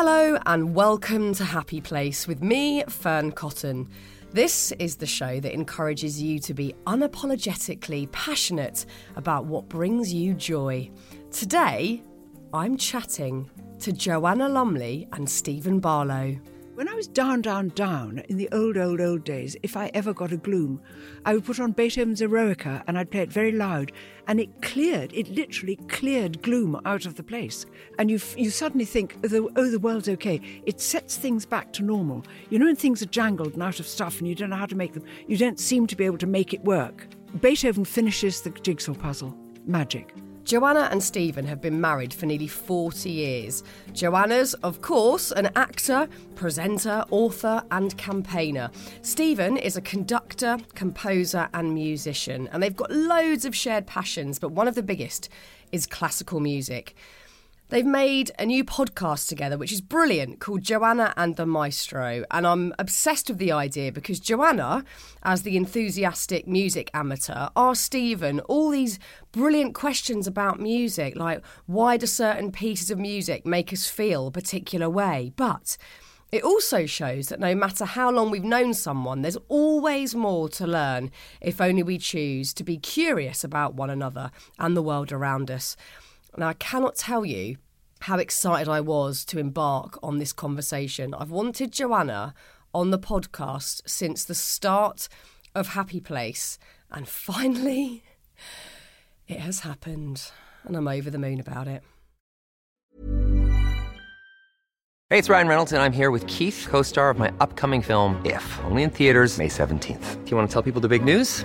Hello and welcome to Happy Place with me, Fearne Cotton. This is the show that encourages you to be unapologetically passionate about what brings you joy. Today, I'm chatting to Joanna Lumley and Stephen Barlow. When I was down, down, down in the old, old, old days, if I ever got a gloom, I would put on Beethoven's Eroica and I'd play it very loud, and it cleared, it literally cleared gloom out of the place. And you, you suddenly think, oh the, oh, the world's okay. It sets things back to normal. You know, when things are jangled and out of stuff and you don't know how to make them, you don't seem to be able to make it work. Beethoven finishes the jigsaw puzzle. Magic. Joanna and Stephen have been married for nearly 40 years. Joanna's, of course, an actor, presenter, author, and campaigner. Stephen is a conductor, composer, and musician, and they've got loads of shared passions, but one of the biggest is classical music. They've made a new podcast together, which is brilliant, called Joanna and the Maestro. And I'm obsessed with the idea because Joanna, as the enthusiastic music amateur, asks Stephen all these brilliant questions about music, like why do certain pieces of music make us feel a particular way? But it also shows that no matter how long we've known someone, there's always more to learn if only we choose to be curious about one another and the world around us. Now, I cannot tell you how excited I was to embark on this conversation. I've wanted Joanna on the podcast since the start of Happy Place, and finally, it has happened, and I'm over the moon about it. Hey, it's Ryan Reynolds, and I'm here with Keith, co star of my upcoming film, If, only in theaters, May 17th. Do you want to tell people the big news?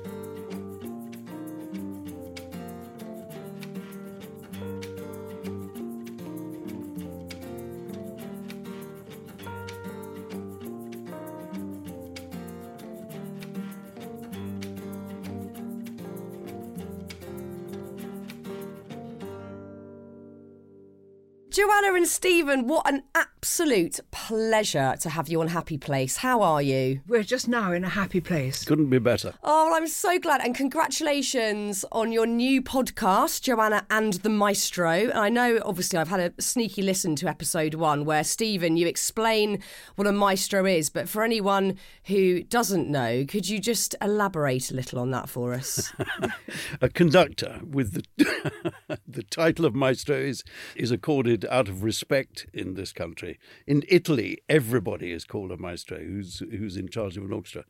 Joanna and Stephen, what an absolute pleasure to have you on Happy Place. How are you? We're just now in a happy place. Couldn't be better. Oh, well, I'm so glad. And congratulations on your new podcast, Joanna and the Maestro. And I know, obviously, I've had a sneaky listen to episode one where, Stephen, you explain what a maestro is. But for anyone who doesn't know, could you just elaborate a little on that for us? a conductor with the, the title of maestro is, is accorded out of respect in this country. In Italy, everybody is called a maestro who's who's in charge of an orchestra.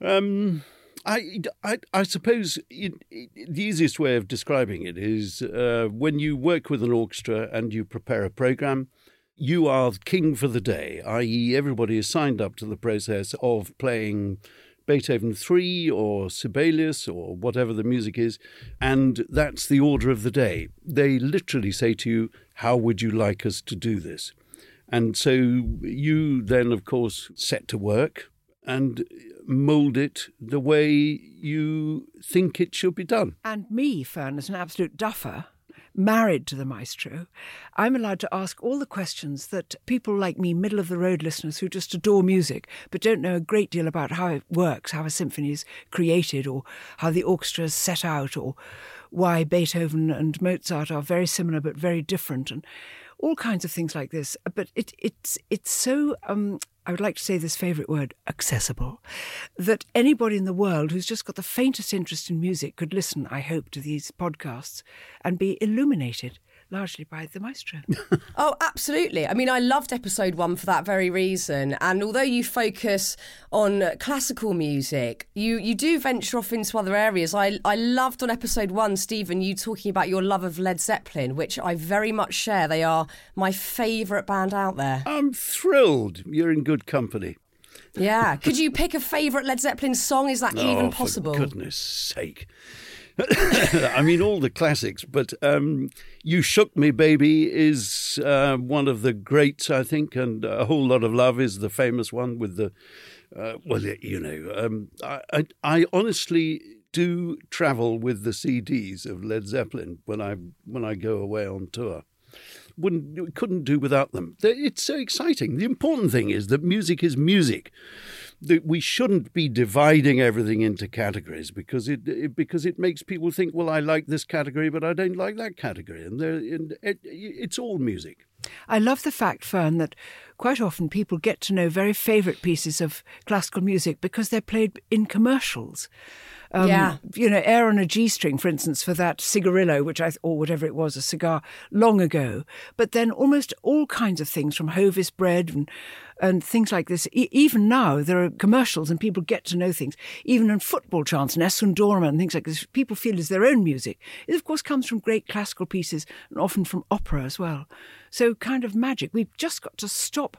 Um, I, I, I suppose it, it, the easiest way of describing it is uh, when you work with an orchestra and you prepare a program, you are king for the day, i.e., everybody is signed up to the process of playing Beethoven 3 or Sibelius or whatever the music is, and that's the order of the day. They literally say to you, How would you like us to do this? And so you then, of course, set to work and mould it the way you think it should be done. And me, Fearne, as an absolute duffer, married to the maestro, I'm allowed to ask all the questions that people like me, middle of the road listeners who just adore music but don't know a great deal about how it works, how a symphony is created, or how the orchestra is set out, or why Beethoven and Mozart are very similar but very different, and all kinds of things like this. But it, it's it's so um, I would like to say this favourite word, accessible, that anybody in the world who's just got the faintest interest in music could listen, I hope, to these podcasts and be illuminated largely by the maestro. oh, absolutely. I mean, I loved episode one for that very reason. And although you focus on classical music, you, you do venture off into other areas. I, I loved on episode one, Stephen, you talking about your love of Led Zeppelin, which I very much share. They are my favourite band out there. I'm thrilled. You're in good company. Yeah. Could you pick a favourite Led Zeppelin song? Is that oh, even possible? For goodness sake. I mean, all the classics, but um, You Shook Me, Baby is uh, one of the greats, I think, and A Whole Lot of Love is the famous one with the, uh, well, you know, um, I, I, I honestly do travel with the CDs of Led Zeppelin when I when I go away on tour. Wouldn't couldn't do without them. It's so exciting. The important thing is that music is music. That we shouldn't be dividing everything into categories because it, it, because it makes people think, well, I like this category, but I don't like that category, and, and it, it's all music. I love the fact, Fearne, that quite often people get to know very favourite pieces of classical music because they're played in commercials. Um, yeah. You know, air on a G string, for instance, for that cigarillo, which I, or whatever it was, a cigar, long ago. But then almost all kinds of things from Hovis bread and, and things like this. E- even now, there are commercials and people get to know things. Even in football chants, Nessun Dorma and things like this, people feel is their own music. It, of course, comes from great classical pieces and often from opera as well. So, kind of magic. We've just got to stop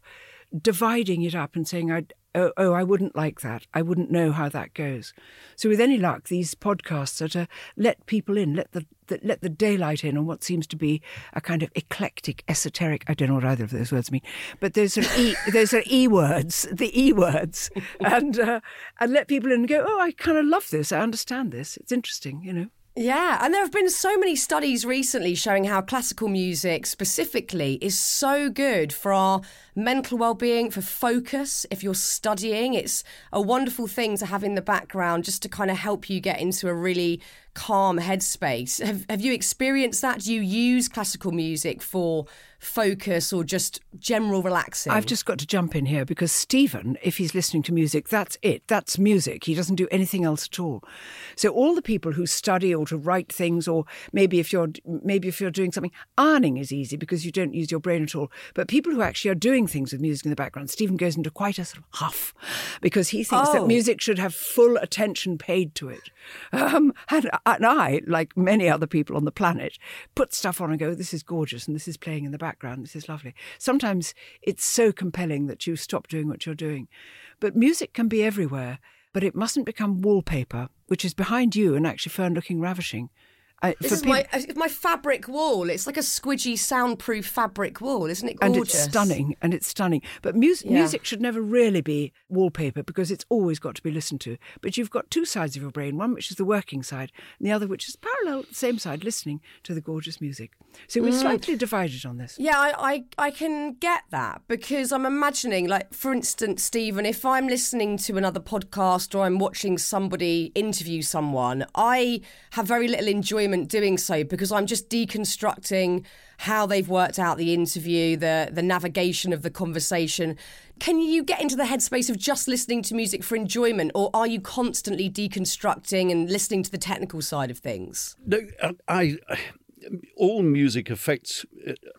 dividing it up and saying, I, oh, oh, I wouldn't like that. I wouldn't know how that goes. So, with any luck, these podcasts are to let people in, let the, the, let the daylight in on what seems to be a kind of eclectic, esoteric. I don't know what either of those words mean, but those are e, those are e words, the e words, and uh, and let people in and go. Oh, I kind of love this. I understand this. It's interesting, you know. Yeah, and there have been so many studies recently showing how classical music specifically is so good for our mental well-being, for focus. If you're studying, it's a wonderful thing to have in the background just to kind of help you get into a really calm headspace. Have have you experienced that? Do you use classical music for focus or just general relaxing? I've just got to jump in here because Stephen, if he's listening to music, that's it. That's music. He doesn't do anything else at all. So all the people who study or to write things, or maybe if you're maybe if you're doing something, ironing is easy because you don't use your brain at all. But people who actually are doing things with music in the background, Stephen goes into quite a sort of huff because he thinks oh. that music should have full attention paid to it. Um, and and I, like many other people on the planet, put stuff on and go, this is gorgeous and this is playing in the background, this is lovely. Sometimes it's so compelling that you stop doing what you're doing. But music can be everywhere, but it mustn't become wallpaper, which is behind you and actually Fearne looking ravishing. This is my my fabric wall. It's like a squidgy, soundproof fabric wall, isn't it? Gorgeous? And it's stunning, and it's stunning. But music, yeah. music should never really be wallpaper because it's always got to be listened to. But you've got two sides of your brain: one which is the working side, and the other which is parallel, the same side, listening to the gorgeous music. So we're mm. slightly divided on this. Yeah, I, I I can get that because I'm imagining, like for instance, Stephen, if I'm listening to another podcast or I'm watching somebody interview someone, I have very little enjoyment doing so because I'm just deconstructing how they've worked out the interview, the the navigation of the conversation. Can you get into the headspace of just listening to music for enjoyment, or are you constantly deconstructing and listening to the technical side of things? No, I, I all music affects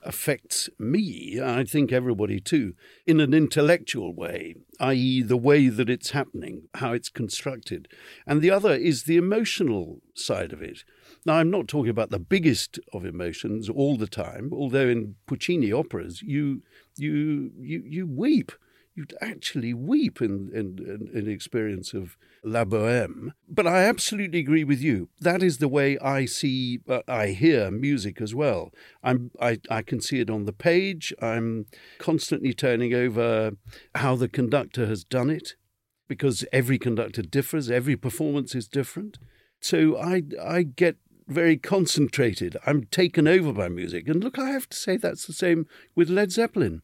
affects me. I think everybody too, in an intellectual way, i.e., the way that it's happening, how it's constructed, and the other is the emotional side of it. Now, I'm not talking about the biggest of emotions all the time, although in Puccini operas, you you you you weep you'd actually weep in, in, in, in experience of La Boheme. But I absolutely agree with you. That is the way I see, uh, I hear music as well. I'm, I, I can see it on the page. I'm constantly turning over how the conductor has done it because every conductor differs, every performance is different. So I, I get very concentrated. I'm taken over by music. And look, I have to say that's the same with Led Zeppelin.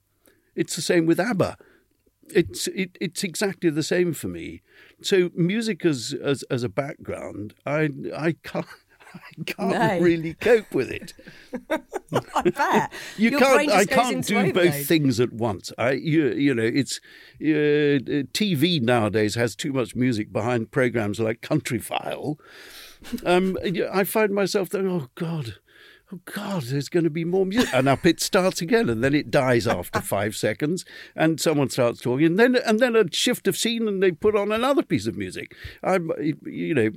It's the same with ABBA it's it, it's exactly the same for me. So music as as, as a background, I I can't. I can't no. really cope with it. I bet you Your can't. I can't do overload. both things at once. I, you, you know, it's uh, TV nowadays has too much music behind programs like Countryfile. Um, I find myself thinking, oh God, oh God, there's going to be more music. And up it starts again, and then it dies after five seconds, and someone starts talking, and then and then a shift of scene, and they put on another piece of music. I'm, you know,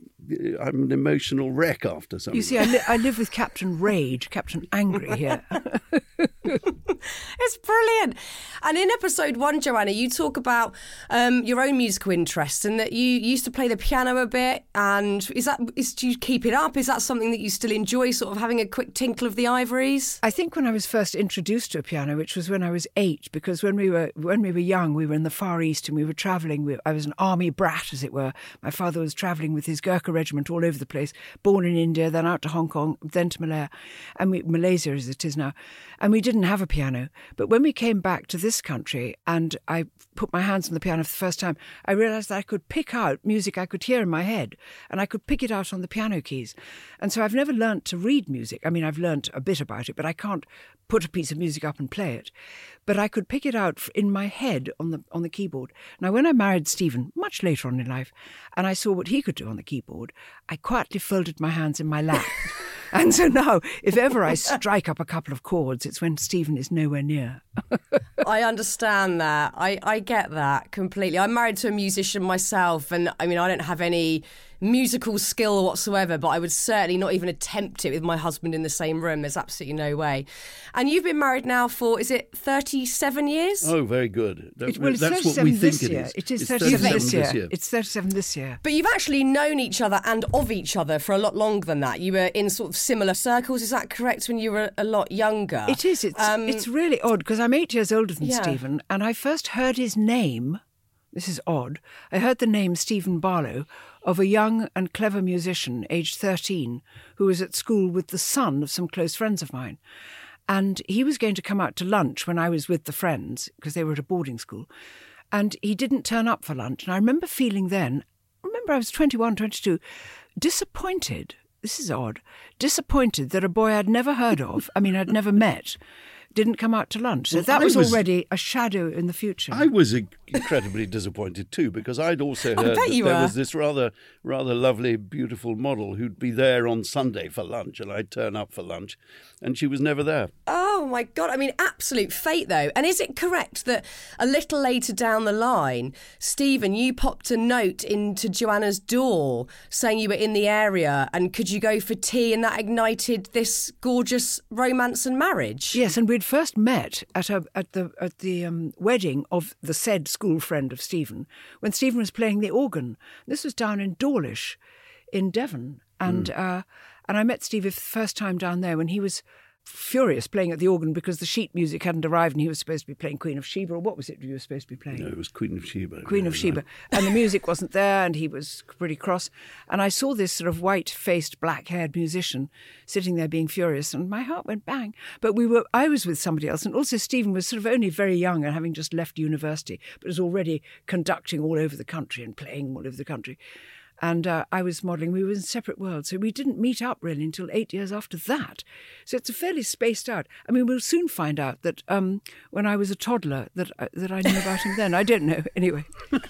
I'm an emotional wreck after something. You see, I, li- I live with Captain Rage, Captain Angry here. it's brilliant. And in episode one, Joanna, you talk about um, your own musical interests and that you used to play the piano a bit. And is that is do you keep it up? Is that something that you still enjoy, sort of having a quick tinkle of the ivories? I think when I was first introduced to a piano, which was when I was eight, because when we were when we were young, we were in the Far East and we were travelling. We, I was an army brat, as it were. My father was travelling with his Gurkha regiment all over the place. Born in India, then out to Hong Kong, then to Malaya, and we, Malaysia as it is now. And we didn't have a piano. But when we came back to this country and I put my hands on the piano for the first time, I realised that I could pick out music I could hear in my head, and I could pick it out on the piano keys. And so I've never learnt to read music. I mean, I've learnt a bit about it, but I can't put a piece of music up and play it. But I could pick it out in my head on the on the keyboard. Now, when I married Stephen, much later on in life, and I saw what he could do on the keyboard, I quietly folded my hands in my lap. and so now, if ever I strike up a couple of chords, it's when Stephen is nowhere near. I understand that. I, I get that completely. I'm married to a musician myself, and I mean, I don't have any musical skill whatsoever, but I would certainly not even attempt it with my husband in the same room. There's absolutely no way. And you've been married now for, is it 37 years? Oh, very good. That, It, well, it's that's what 37 we think this year. is. It is It's 37 this year. this year. It's 37 this year. But you've actually known each other and of each other for a lot longer than that. You were in sort of similar circles, is that correct, when you were a lot younger? It is. It's, Um, it's really odd because I'm eight years older than Yeah. Stephen, and I first heard his name. This is odd. I heard the name Stephen Barlow of a young and clever musician, aged 13, who was at school with the son of some close friends of mine. And he was going to come out to lunch when I was with the friends, because they were at a boarding school. And he didn't turn up for lunch. And I remember feeling then, remember I was 21, 22, disappointed. This is odd. Disappointed that a boy I'd never heard of, I mean, I'd never met, didn't come out to lunch. So Well, that was, was- already a shadow in the future. I was incredibly disappointed too because I'd also heard that there were. was this rather rather lovely, beautiful model who'd be there on Sunday for lunch, and I'd turn up for lunch, and she was never there. Oh my God. I mean, absolute fate, though. And is it correct that a little later down the line, Stephen, you popped a note into Joanna's door saying you were in the area and could you go for tea? And that ignited this gorgeous romance and marriage. Yes, and first met at a, at the at the um, wedding of the said school friend of Stephen when Stephen was playing the organ. This was down in Dawlish, in Devon, and uh, and I met Steve for the first time down there when he was furious playing at the organ because the sheet music hadn't arrived and he was supposed to be playing Queen of Sheba or what was it you were supposed to be playing? No, it was Queen of Sheba. Queen of. Sheba, and the music wasn't there, and he was pretty cross. And I saw this sort of white-faced, black-haired musician sitting there being furious, and my heart went bang. But we were, I was with somebody else, and also Stephen was sort of only very young and having just left university, but was already conducting all over the country and playing all over the country. And uh, I was modelling. We were in separate worlds, so we didn't meet up really until eight years after that. So it's a fairly spaced out. I mean, we'll soon find out that um, when I was a toddler, that uh, that I knew about him then. I don't know. Anyway,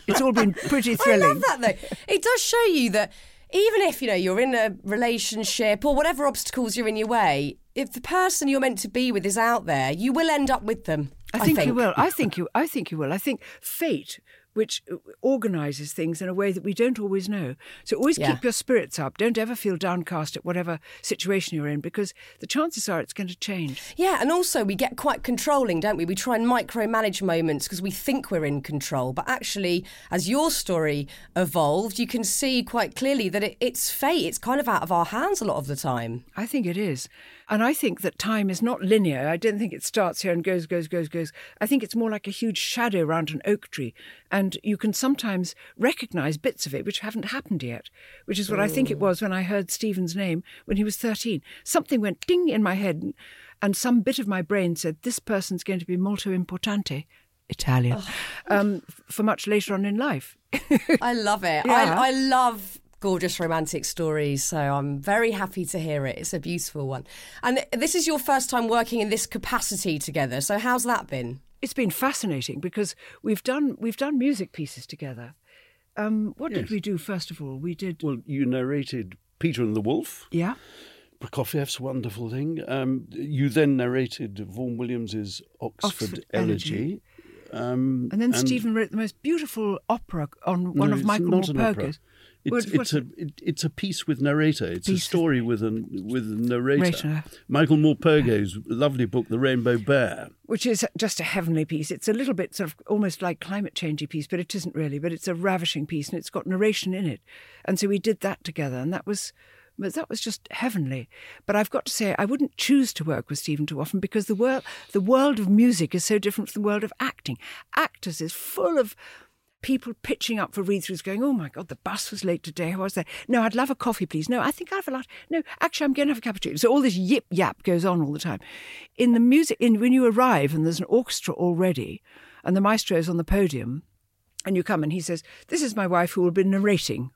it's all been pretty thrilling. I love that though. It does show you that even if you know you're in a relationship or whatever obstacles are in your way, if the person you're meant to be with is out there, you will end up with them. I think, you will. I think you. I think you will. I think fate, which uh, organises things in a way that we don't always know. So always Yeah. keep your spirits up. Don't ever feel downcast at whatever situation you're in, because the chances are it's going to change. Yeah, and also we get quite controlling, don't we? We try and micromanage moments because we think we're in control. But actually, as your story evolved, you can see quite clearly that it, it's fate. It's kind of out of our hands a lot of the time. I think it is. And I think that time is not linear. I don't think it starts here and goes, goes, goes, goes. I think it's more like a huge shadow around an oak tree. And you can sometimes recognize bits of it which haven't happened yet, which is what I think it was when I heard Stephen's name when he was 13. Something went ding in my head, and some bit of my brain said, This person's going to be molto importante. Italian, um, for much later on in life. I love it. Yeah. I, I love gorgeous romantic stories, so I'm very happy to hear it. It's a beautiful one. And this is your first time working in this capacity together. So how's that been? it's been fascinating because we've done we've done music pieces together. Um, what did we do first of all? We did Well, you narrated Peter and the Wolf, yeah, Prokofiev's wonderful thing. Um, you then narrated Vaughan Williams's Oxford, Oxford Elegy. Elegy. Um, And then Stephen wrote the most beautiful opera on one no, of Michael not an. Morpurgo's. It's, What- it's a it, it's a piece with narrator. It's a story with a with a narrator. Narrator. Michael Morpurgo's lovely book, The Rainbow Bear. which is just a heavenly piece. It's a little bit sort of almost like climate changey piece, but it isn't really. But it's a ravishing piece, and it's got narration in it. And so we did that together, and that was. But that was just heavenly. But I've got to say, I wouldn't choose to work with Stephen too often because the world, the world of music is so different from the world of acting. Actors is full of people pitching up for read-throughs, going, "Oh my God, the bus was late today. How was that? No, I'd love a coffee, please. No, I think I'll have a lot. No, actually, I'm going to have a cappuccino." So all this yip yap goes on all the time. In the music, in when you arrive and there's an orchestra already, and the maestro is on the podium, and you come and he says, "This is my wife who will be narrating."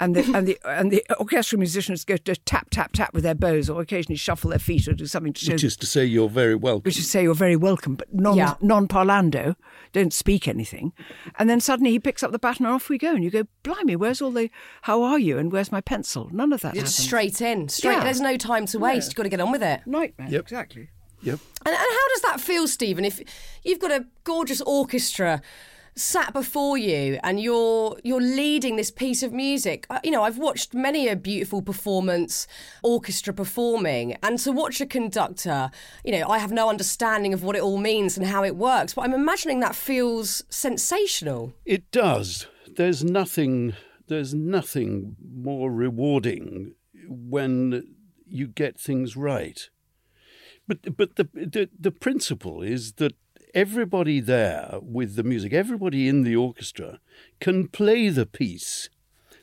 And the, and the and the orchestral musicians go to tap tap tap with their bows, or occasionally shuffle their feet, or do something to show Which is to say, you're very welcome. which is to say you're very welcome, but non Yeah. non parlando, don't speak anything. And then suddenly he picks up the baton and off we go. And you go, blimey, where's all the how are you and where's my pencil? None of that. Just happens. straight in, straight. Yeah. There's no time to waste. You've got to get on with it. nightmare. Yep. Exactly. Yep. And, and how does that feel, Stephen? If you've got a gorgeous orchestra sat before you and you're you're leading this piece of music, Uh, you know, I've watched many a beautiful performance, orchestra performing, and to watch a conductor, you know, I have no understanding of what it all means and how it works, but I'm imagining that feels sensational. It does. There's nothing. There's nothing more rewarding when you get things right. But but the the, the principle is that everybody there with the music, everybody in the orchestra, can play the piece.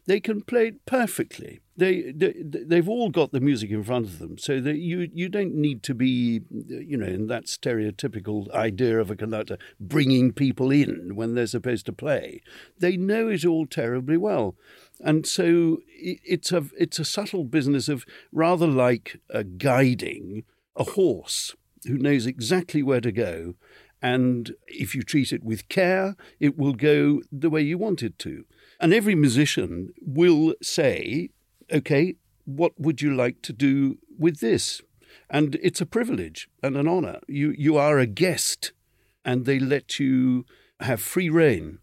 They can play it perfectly. They, they they've all got the music in front of them, so that you you don't need to be, you know, in that stereotypical idea of a conductor bringing people in when they're supposed to play. They know it all terribly well, and so it's a it's a subtle business of rather like a guiding a horse who knows exactly where to go, and if you treat it with care, it will go the way you want it to. And every musician will say, okay, what would you like to do with this? And it's a privilege and an honor. You, you are a guest, and they let you have free reign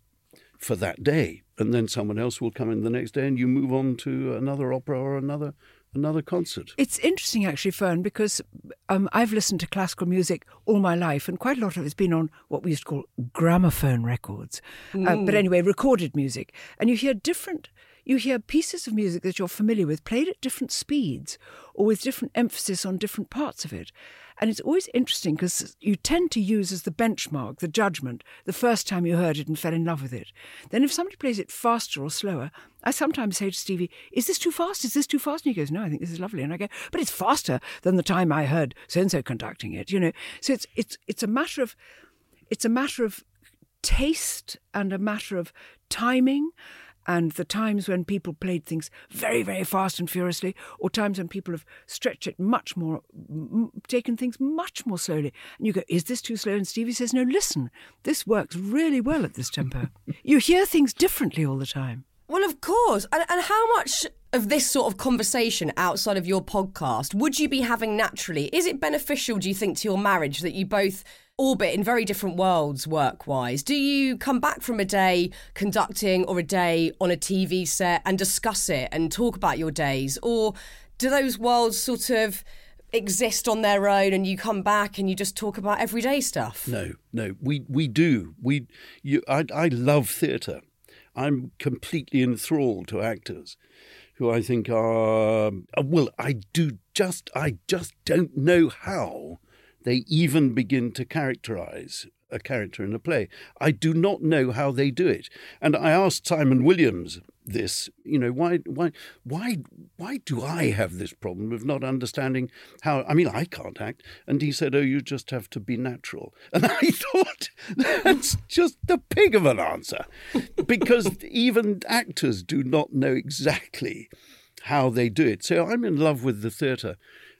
for that day. And then someone else will come in the next day, and you move on to another opera or another another concert. It's interesting, actually, Fearne, because um, I've listened to classical music all my life, and quite a lot of it's been on what we used to call gramophone records. Uh, but anyway, recorded music. And you hear different. You hear pieces of music that you're familiar with played at different speeds or with different emphasis on different parts of it. And it's always interesting because you tend to use as the benchmark, the judgment, the first time you heard it and fell in love with it. Then if somebody plays it faster or slower, I sometimes say to Stevie, Is this too fast? Is this too fast? And he goes, No, I think this is lovely. And I go, But it's faster than the time I heard so and so conducting it, you know. So it's it's it's a matter of it's a matter of taste and a matter of timing and the times when people played things very, very fast and furiously, or times when people have stretched it much more, m- taken things much more slowly. And you go, Is this too slow? And Stevie says, No, listen, this works really well at this tempo. you hear things differently all the time. Well, of course. And, and how much of this sort of conversation outside of your podcast would you be having naturally? Is it beneficial, do you think, to your marriage that you both orbit in very different worlds work wise? Do you come back from a day conducting or a day on a TV set and discuss it and talk about your days? Or do those worlds sort of exist on their own and you come back and you just talk about everyday stuff? No, no, we we do. We, you, I, I love theatre. I'm completely enthralled to actors, who I think are well. I do just. I just don't know how they even begin to characterize a character in a play. I do not know how they do it. And I asked Simon Williams this, you know, why why why why do I have this problem of not understanding how I mean I can't act and he said, Oh, you just have to be natural. And I thought that's just the pig of an answer. Because even actors do not know exactly how they do it. So I'm in love with the theatre.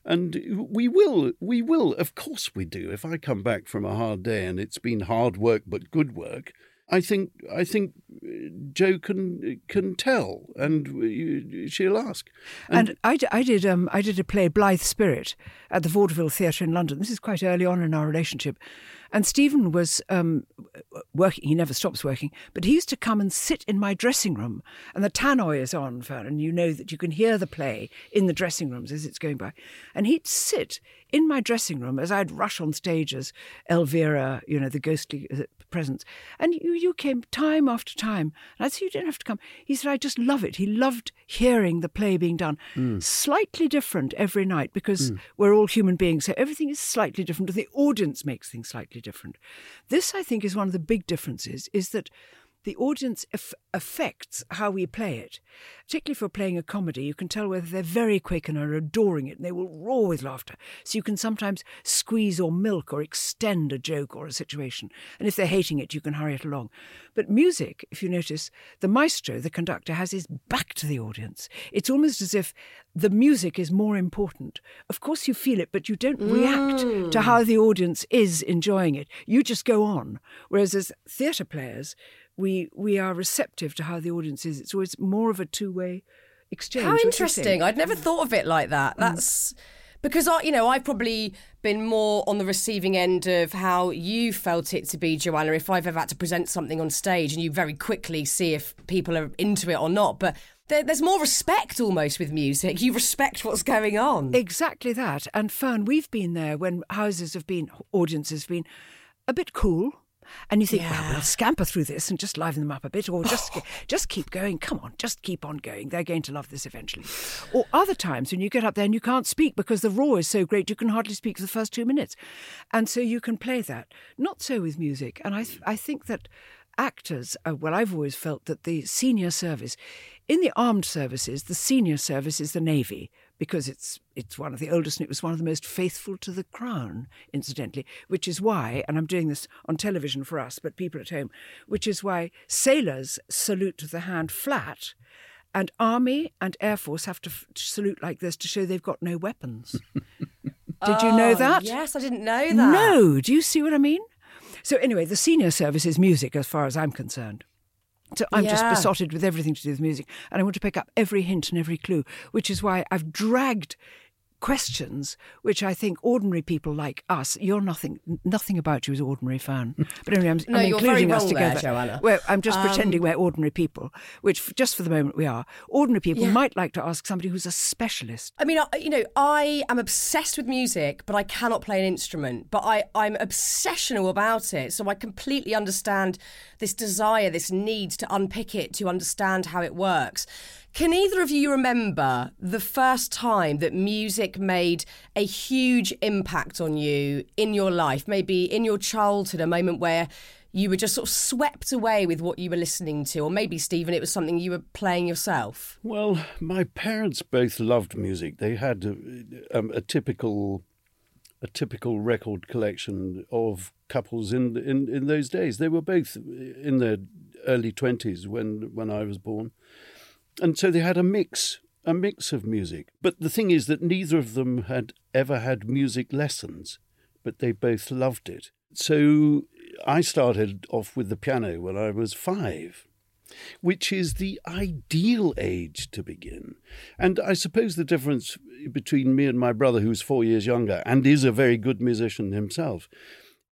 And we will, we will, of course we do. If I come back from a hard day and it's been hard work but good work, I think I think uh, Joe can can tell, and uh, she'll ask. And, I, d- I did um, I did a play Blithe Spirit at the Vaudeville Theatre in London. This is quite early on in our relationship, And Stephen was um, working, he never stops working, but he used to come and sit in my dressing room. And the tannoy is on, and you know that you can hear the play in the dressing rooms as it's going by. And he'd sit in my dressing room as I'd rush on stage as Elvira, you know, the ghostly uh, presence. And you, you came time after time. And I said, You didn't have to come. He said, I just love it. He loved hearing the play being done. Mm. Slightly different every night because mm. we're all human beings. So everything is slightly different. The audience makes things slightly different. This, I think, is one of the big differences is that the audience affects how we play it. Particularly if we're playing a comedy, you can tell whether they're very quick and are adoring it and they will roar with laughter. So you can sometimes squeeze or milk or extend a joke or a situation. And if they're hating it, you can hurry it along. But music, if you notice, the maestro, the conductor, has his back to the audience. It's almost as if the music is more important. Of course, you feel it, but you don't mm. react to how the audience is enjoying it. You just go on. Whereas as theatre players, we we are receptive to how the audience is. It's always more of a two way exchange. How interesting! I'd never thought of it like that. Mm. That's mm. because I, you know, I've probably been more on the receiving end of how you felt it to be, Joanna. If I've ever had to present something on stage, and you very quickly see if people are into it or not, but. there's more respect almost with music. You respect what's going on. Exactly that. And Fearne, we've been there when houses have been, audiences have been a bit cool and you think, yeah. well, we'll scamper through this and just liven them up a bit, or just just keep going. Come on, just keep on going. They're going to love this eventually. Or other times when you get up there and you can't speak because the roar is so great, you can hardly speak for the first two minutes, and so you can play that. Not so with music, and I I think that actors, uh, well, I've always felt that the senior service, in the armed services, the senior service is the Navy because it's it's one of the oldest and it was one of the most faithful to the crown, incidentally, which is why, and I'm doing this on television for us, but people at home, which is why sailors salute the hand flat, and army and air force have to f- salute like this to show they've got no weapons. Did you know oh, that? Yes, I didn't know that. No, do you see what I mean? So anyway, the senior service is music as far as I'm concerned. So I'm yeah. just besotted with everything to do with music, and I want to pick up every hint and every clue, which is why I've dragged questions which I think ordinary people like us, you're nothing, nothing about you is ordinary fan. But anyway, I'm, no, I'm including us together. There, Joanna. Well, I'm just um, pretending we're ordinary people, which just for the moment we are. Ordinary people yeah. might like to ask somebody who's a specialist. I mean, you know, I am obsessed with music, but I cannot play an instrument. But I, I'm obsessional about it, so I completely understand this desire, this need to unpick it, to understand how it works. Can either of you remember the first time that music made a huge impact on you in your life? Maybe in your childhood, a moment where you were just sort of swept away with what you were listening to, or maybe, Stephen, it was something you were playing yourself? Well, my parents both loved music. They had a, um, a typical a typical record collection of couples in, in in those days. They were both in their early twenties when when I was born, and so they had a mix, a mix of music. But the thing is that neither of them had ever had music lessons, but they both loved it. So I started off with the piano when I was five, which is the ideal age to begin. And I suppose the difference between me and my brother, who's four years younger and is a very good musician himself,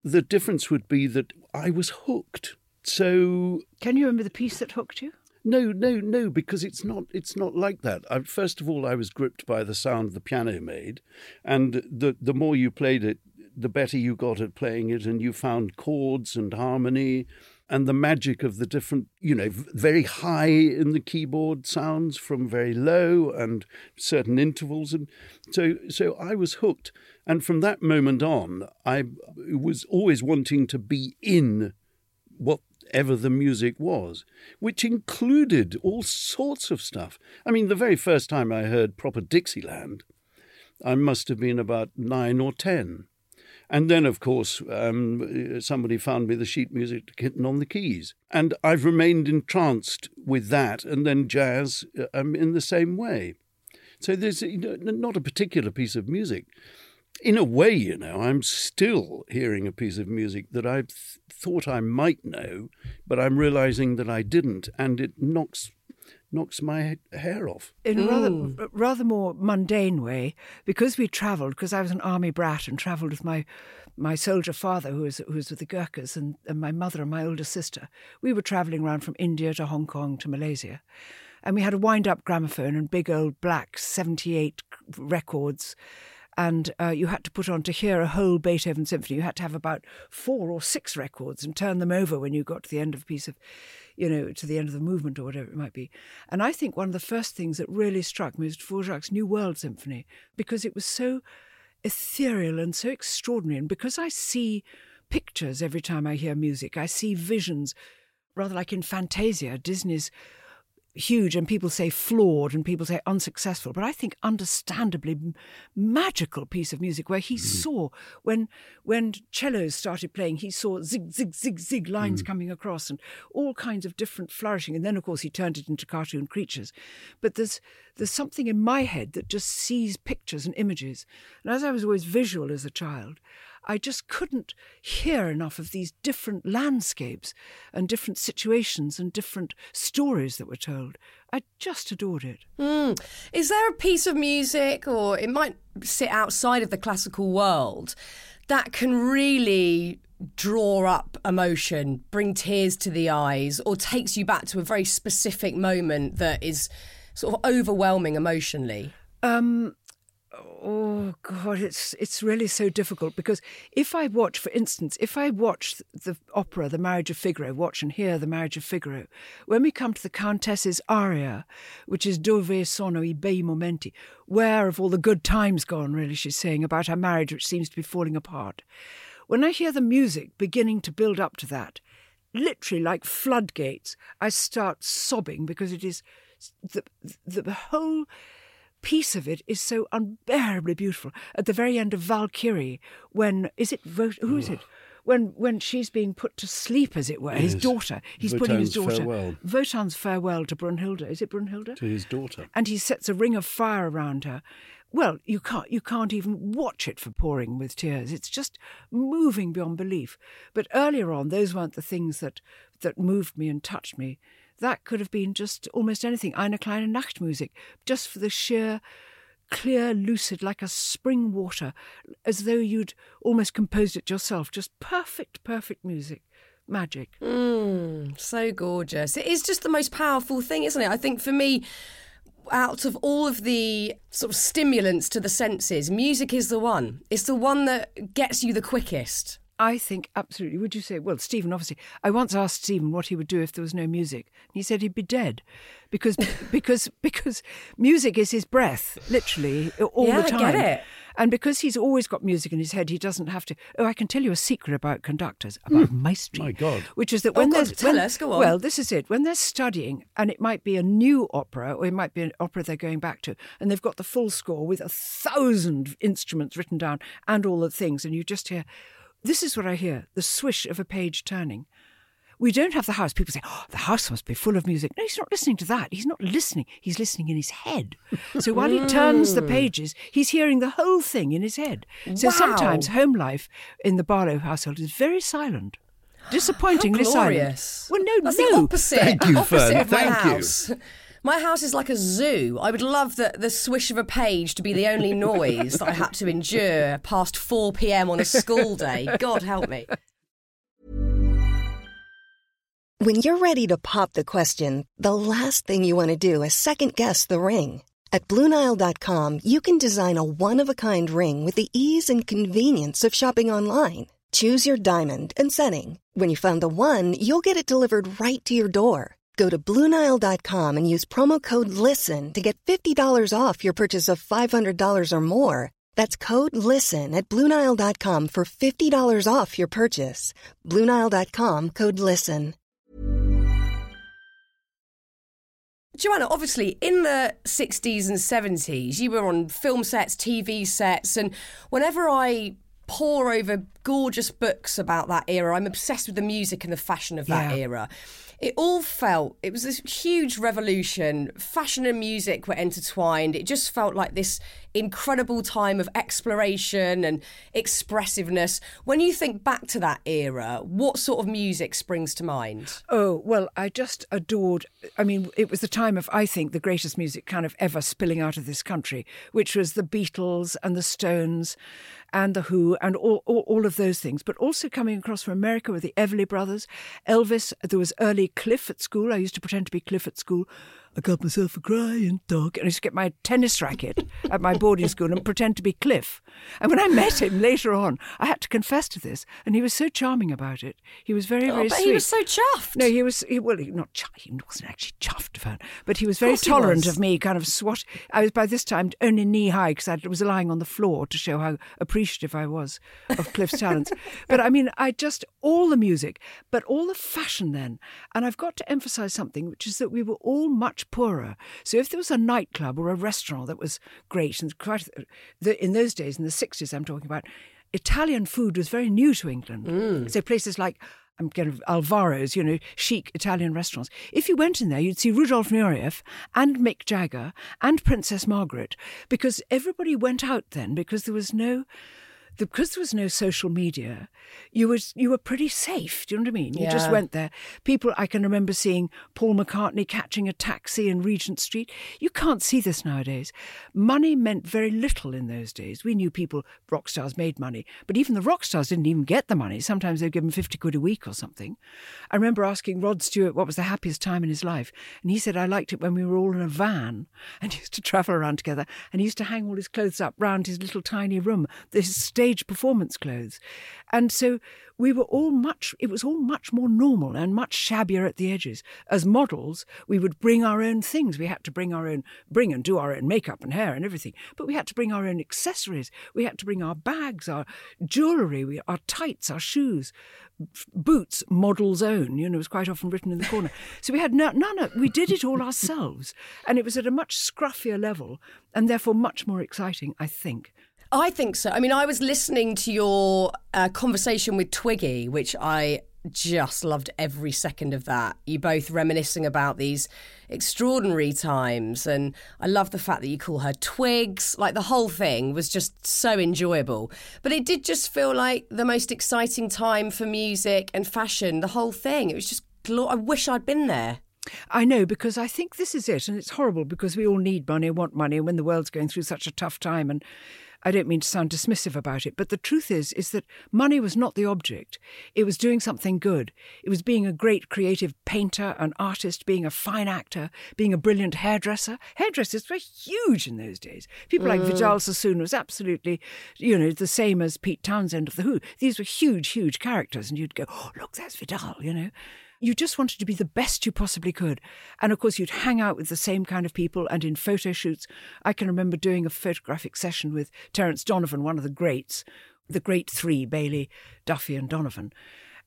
the difference would be that I was hooked. So. Can you remember the piece that hooked you? No, no, no, because it's not. It's not like that. I, first of all, I was gripped by the sound the piano made, and the the more you played it, the better you got at playing it, and you found chords and harmony, and the magic of the different, you know, very high in the keyboard sounds from very low, and certain intervals, and so so I was hooked, and from that moment on, I was always wanting to be in what ever the music was, which included all sorts of stuff. I mean, the very first time I heard proper Dixieland, I must have been about nine or ten. And then, of course, um, somebody found me the sheet music to kitten on the keys. And I've remained entranced with that and then jazz um, in the same way. So there's not a particular piece of music in a way, you know, I'm still hearing a piece of music that I th- thought I might know, but I'm realizing that I didn't, and it knocks knocks my hair off. In a rather, mm. rather more mundane way, because we travelled, because I was an army brat and travelled with my my soldier father, who was, who was with the Gurkhas, and, and my mother and my older sister, we were travelling around from India to Hong Kong to Malaysia. And we had a wind up gramophone and big old black 78 records. And uh, you had to put on to hear a whole Beethoven symphony. You had to have about four or six records and turn them over when you got to the end of a piece of, you know, to the end of the movement or whatever it might be. And I think one of the first things that really struck me was Dvorak's New World Symphony because it was so ethereal and so extraordinary. And because I see pictures every time I hear music, I see visions, rather like in Fantasia, Disney's huge and people say flawed and people say unsuccessful but i think understandably magical piece of music where he mm. saw when when cellos started playing he saw zig zig zig zig lines mm. coming across and all kinds of different flourishing and then of course he turned it into cartoon creatures but there's there's something in my head that just sees pictures and images and as i was always visual as a child I just couldn't hear enough of these different landscapes and different situations and different stories that were told. I just adored it. Mm. Is there a piece of music, or it might sit outside of the classical world, that can really draw up emotion, bring tears to the eyes, or takes you back to a very specific moment that is sort of overwhelming emotionally? Um, Oh God, it's it's really so difficult because if I watch, for instance, if I watch the opera The Marriage of Figaro, watch and hear The Marriage of Figaro, when we come to the Countess's aria, which is Dove sono i bei momenti, where have all the good times gone? Really, she's saying about her marriage, which seems to be falling apart. When I hear the music beginning to build up to that, literally like floodgates, I start sobbing because it is the the, the whole piece of it is so unbearably beautiful. At the very end of Valkyrie, when is it who is it? When when she's being put to sleep, as it were, his daughter. He's Wotan's putting his daughter. farewell. Wotan's farewell to Brunhilde. Is it Brunhilde? To his daughter. And he sets a ring of fire around her. Well, you can't you can't even watch it for pouring with tears. It's just moving beyond belief. But earlier on, those weren't the things that that moved me and touched me that could have been just almost anything. Eine kleine Nachtmusik, just for the sheer clear, lucid, like a spring water, as though you'd almost composed it yourself. Just perfect, perfect music. Magic. Mm, so gorgeous. It is just the most powerful thing, isn't it? I think for me, out of all of the sort of stimulants to the senses, music is the one. It's the one that gets you the quickest. I think absolutely. Would you say, well, Stephen, obviously, I once asked Stephen what he would do if there was no music. He said he'd be dead because because because music is his breath, literally, all yeah, the time. I get it. And because he's always got music in his head, he doesn't have to. Oh, I can tell you a secret about conductors, hmm. about maestri. My God. Which is that Oh, when God, there's. tell when- us, go on. Well, this is it. When they're studying, and it might be a new opera, or it might be an opera they're going back to, and they've got the full score with a thousand instruments written down and all the things, and you just hear. This is what I hear the swish of a page turning. We don't have the house. People say, oh, the house must be full of music. No, he's not listening to that. He's not listening. He's listening in his head. So while he turns the hmm. pages, he's hearing the whole thing in his head. So Wow. sometimes home life in the Barlow household is very silent. Disappointingly How silent. glorious. Well, no, That's no. the opposite. Thank you, opposite Fearne, of my thank you. House. My house is like a zoo. I would love the, the swish of a page to be the only noise that I had to endure past 4 pm on a school day. God help me. When you're ready to pop the question, the last thing you want to do is second guess the ring. At Bluenile.com, you can design a one of a kind ring with the ease and convenience of shopping online. Choose your diamond and setting. When you find the one, you'll get it delivered right to your door. Go to Bluenile.com and use promo code LISTEN to get $50 off your purchase of $500 or more. That's code LISTEN at Bluenile.com for $50 off your purchase. Bluenile.com code LISTEN. Joanna, obviously, in the 60s and 70s, you were on film sets, TV sets, and whenever I pore over gorgeous books about that era, I'm obsessed with the music and the fashion of that Yeah. era. It all felt, it was this huge revolution. Fashion and music were intertwined. It just felt like this incredible time of exploration and expressiveness. When you think back to that era, what sort of music springs to mind? Oh, well, I just adored. I mean, it was the time of, I think, the greatest music kind of ever spilling out of this country, which was the Beatles and the Stones and The Who and all, all, all of those things, but also coming across from America with the Everly Brothers, Elvis. There was early Cliff at school. I used to pretend to be Cliff at school. I got myself a crying dog. And I used to get my tennis racket at my boarding school and pretend to be Cliff. And when I met him later on, I had to confess to this. And he was so charming about it. He was very, Oh, very but sweet. he was so chuffed. No, he was, he, well, he, not ch- he wasn't actually chuffed about it, but he was very course he tolerant was. of me, kind of swat. I was by this time only knee high because I was lying on the floor to show how appreciative I was of Cliff's talents. But I mean, I just, all the music, but all the fashion then. And I've got to emphasize something, which is that we were all much poorer. So if there was a nightclub or a restaurant that was great, and quite the, in those days, in the 60s, I'm talking about, Italian food was very new to England. Mm. So places like I'm getting Alvaro's, you know, chic Italian restaurants. If you went in there, you'd see Rudolf Nureyev and Mick Jagger and Princess Margaret because everybody went out then because there was no. The- Because there was no social media, you was you were pretty safe. Do you know what I mean? You just went there. People, I can remember seeing Paul McCartney catching a taxi in Regent Street. You can't see this nowadays. Money meant very little in those days. We knew people, rock stars made money, but even the rock stars didn't even get the money. Sometimes they'd give them 50 quid a week or something. I remember asking Rod Stewart what was the happiest time in his life, and he said, I liked it when we were all in a van and used to travel around together, and he used to hang all his clothes up round his little tiny room, his stage performance clothes. And so we were all much, it was all much more normal and much shabbier at the edges. As models, we would bring our own things. We had to bring our own, bring and do our own makeup and hair and everything. But we had to bring our own accessories. We had to bring our bags, our jewellery, our tights, our shoes, boots, model's own, you know, it was quite often written in the corner. So we had no, none of, we did it all ourselves. And it was at a much scruffier level and therefore much more exciting, I think. I think so. I mean, I was listening to your uh, conversation with Twiggy, which I just loved every second of that. You both reminiscing about these extraordinary times, and I love the fact that you call her Twigs. Like the whole thing was just so enjoyable. But it did just feel like the most exciting time for music and fashion. The whole thing. It was just. Glo- I wish I'd been there. I know because I think this is it, and it's horrible because we all need money, want money, and when the world's going through such a tough time, and I don't mean to sound dismissive about it, but the truth is, is that money was not the object. It was doing something good. It was being a great creative painter, an artist, being a fine actor, being a brilliant hairdresser. Hairdressers were huge in those days. People like mm. Vidal Sassoon was absolutely, you know, the same as Pete Townshend of The Who. These were huge, huge characters, and you'd go, oh, look, that's Vidal, you know you just wanted to be the best you possibly could. And of course, you'd hang out with the same kind of people. And in photo shoots, I can remember doing a photographic session with Terence Donovan, one of the greats, the great three, Bailey, Duffy, and Donovan.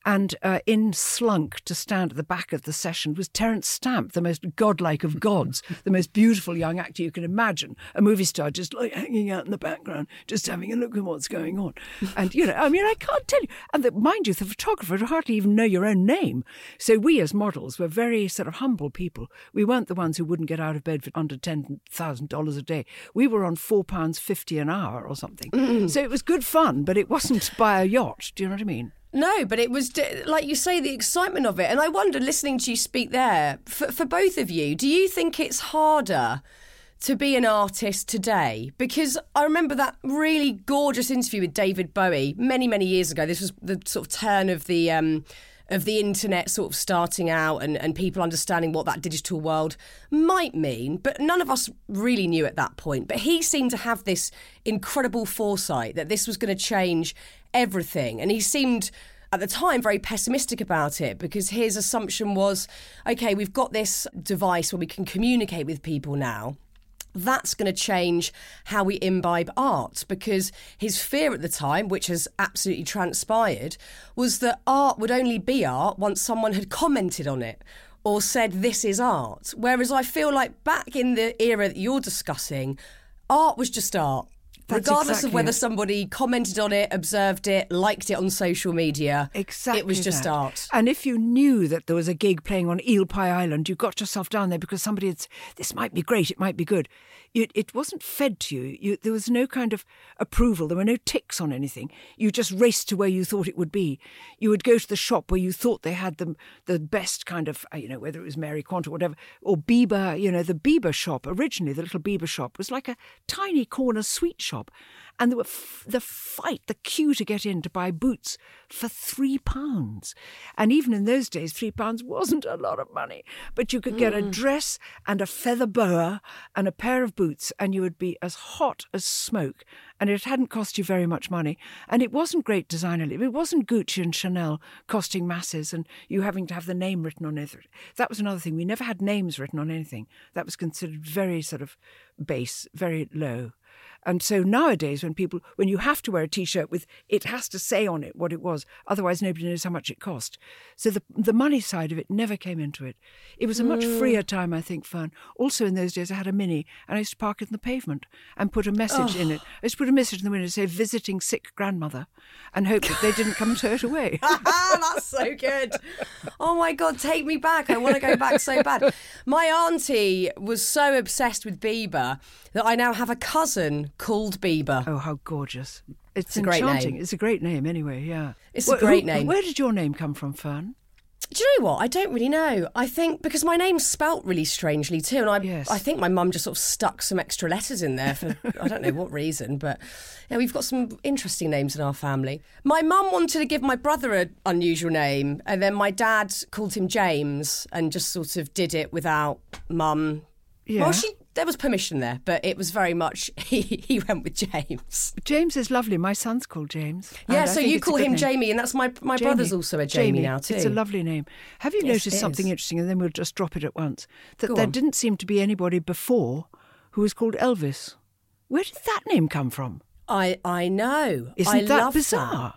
And uh, in slunk to stand at the back of the session was Terence Stamp, the most godlike of gods, the most beautiful young actor you can imagine. A movie star just like hanging out in the background, just having a look at what's going on. And, you know, I mean, I can't tell you. And the, mind you, the photographer would hardly even know your own name. So we as models were very sort of humble people. We weren't the ones who wouldn't get out of bed for under $10,000 a day. We were on £4.50 an hour or something. So it was good fun, but it wasn't by a yacht. Do you know what I mean? No, but it was like you say, the excitement of it. And I wonder, listening to you speak there, for, for both of you, do you think it's harder to be an artist today? Because I remember that really gorgeous interview with David Bowie many, many years ago. This was the sort of turn of the. Um, of the internet sort of starting out and, and people understanding what that digital world might mean, but none of us really knew at that point. But he seemed to have this incredible foresight that this was going to change everything. And he seemed at the time very pessimistic about it because his assumption was okay, we've got this device where we can communicate with people now that's going to change how we imbibe art because his fear at the time, which has absolutely transpired, was that art would only be art once someone had commented on it or said, This is art. Whereas I feel like back in the era that you're discussing, art was just art. That's Regardless exactly of whether it. somebody commented on it, observed it, liked it on social media, Exactly. it was just that. art. And if you knew that there was a gig playing on Eel Pie Island, you got yourself down there because somebody had, this might be great, it might be good. It, it wasn't fed to you. you. There was no kind of approval. There were no ticks on anything. You just raced to where you thought it would be. You would go to the shop where you thought they had the, the best kind of, uh, you know, whether it was Mary Quant or whatever, or Biba, you know, the Biba shop, originally the little Biba shop, was like a tiny corner sweet shop. And there were f- the fight, the queue to get in to buy boots for three pounds. And even in those days, three pounds wasn't a lot of money, but you could get a hmm. dress and a feather boa and a pair of boots, and you would be as hot as smoke. And it hadn't cost you very much money, and it wasn't great designer. It wasn't Gucci and Chanel costing masses, and you having to have the name written on it. That was another thing. We never had names written on anything. That was considered very sort of base, very low. And so nowadays, when people, when you have to wear a T-shirt with, it has to say on it what it was, otherwise nobody knows how much it cost. So the the money side of it never came into it. It was a much hmm. freer time, I think, Fearne. Also in those days, I had a Mini, and I used to park it on the pavement and put a message in it. I used to put a message in the window, say "visiting sick grandmother," and hope that they didn't come and tow it away. That's so good. Oh my God, take me back. I want to go back so bad. My auntie was so obsessed with Biba that I now have a cousin called Biba. oh, how gorgeous! It's, a great enchanting. name. It's a great name, anyway. Yeah, It's a great name. Where did your name come from, Fearne? Do you know what? I don't really know. I think because my name's spelt really strangely too, and I Yes. I think my mum just sort of stuck some extra letters in there for I don't know what reason, but yeah, we've got some interesting names in our family. My mum wanted to give my brother an unusual name, and then my dad called him James, and just sort of did it without mum. Yeah. Well, she there was permission there, but it was very much he he went with James. James is lovely. My son's called James. Yeah, so you call him name. Jamie, and that's my my Jamie. brother's also a Jamie, now too. It's a lovely name. Have you Yes, noticed something is. interesting? And then we'll just drop it at once. That Go there on. didn't seem to be anybody before who was called Elvis. Where did that name come from? I I know. Isn't I that bizarre?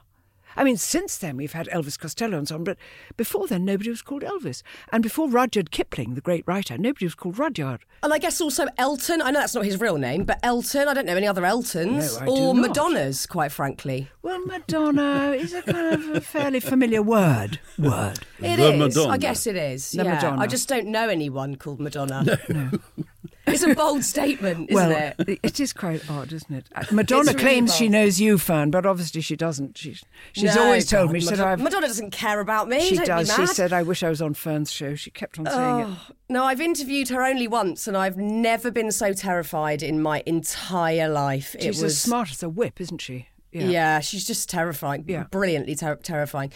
I mean, since then we've had Elvis Costello and so on, but before then nobody was called Elvis. And before Rudyard Kipling, the great writer, nobody was called Rudyard. And I guess also Elton. I know that's not his real name, but Elton. I don't know any other Eltons No, I do or not. Madonnas, quite frankly. Well, Madonna is a kind of a fairly familiar word. Word. It The is. Madonna. I guess it is. The yeah. Madonna. I just don't know anyone called Madonna. No. it's a bold statement, isn't well, it? it is quite odd, isn't it? Uh, Madonna really claims she knows you, Fearne, but obviously she doesn't. She, she's No, always told God, me. She said, Madonna, I've, Madonna doesn't care about me. she don't does. She said, I wish I was on Fearne's show. She kept on saying it. Oh, no, I've interviewed her only once, and I've never been so terrified in my entire life. She's it was as smart as a whip, isn't she? Yeah. she's just terrifying. Yeah. Brilliantly ter- terrifying.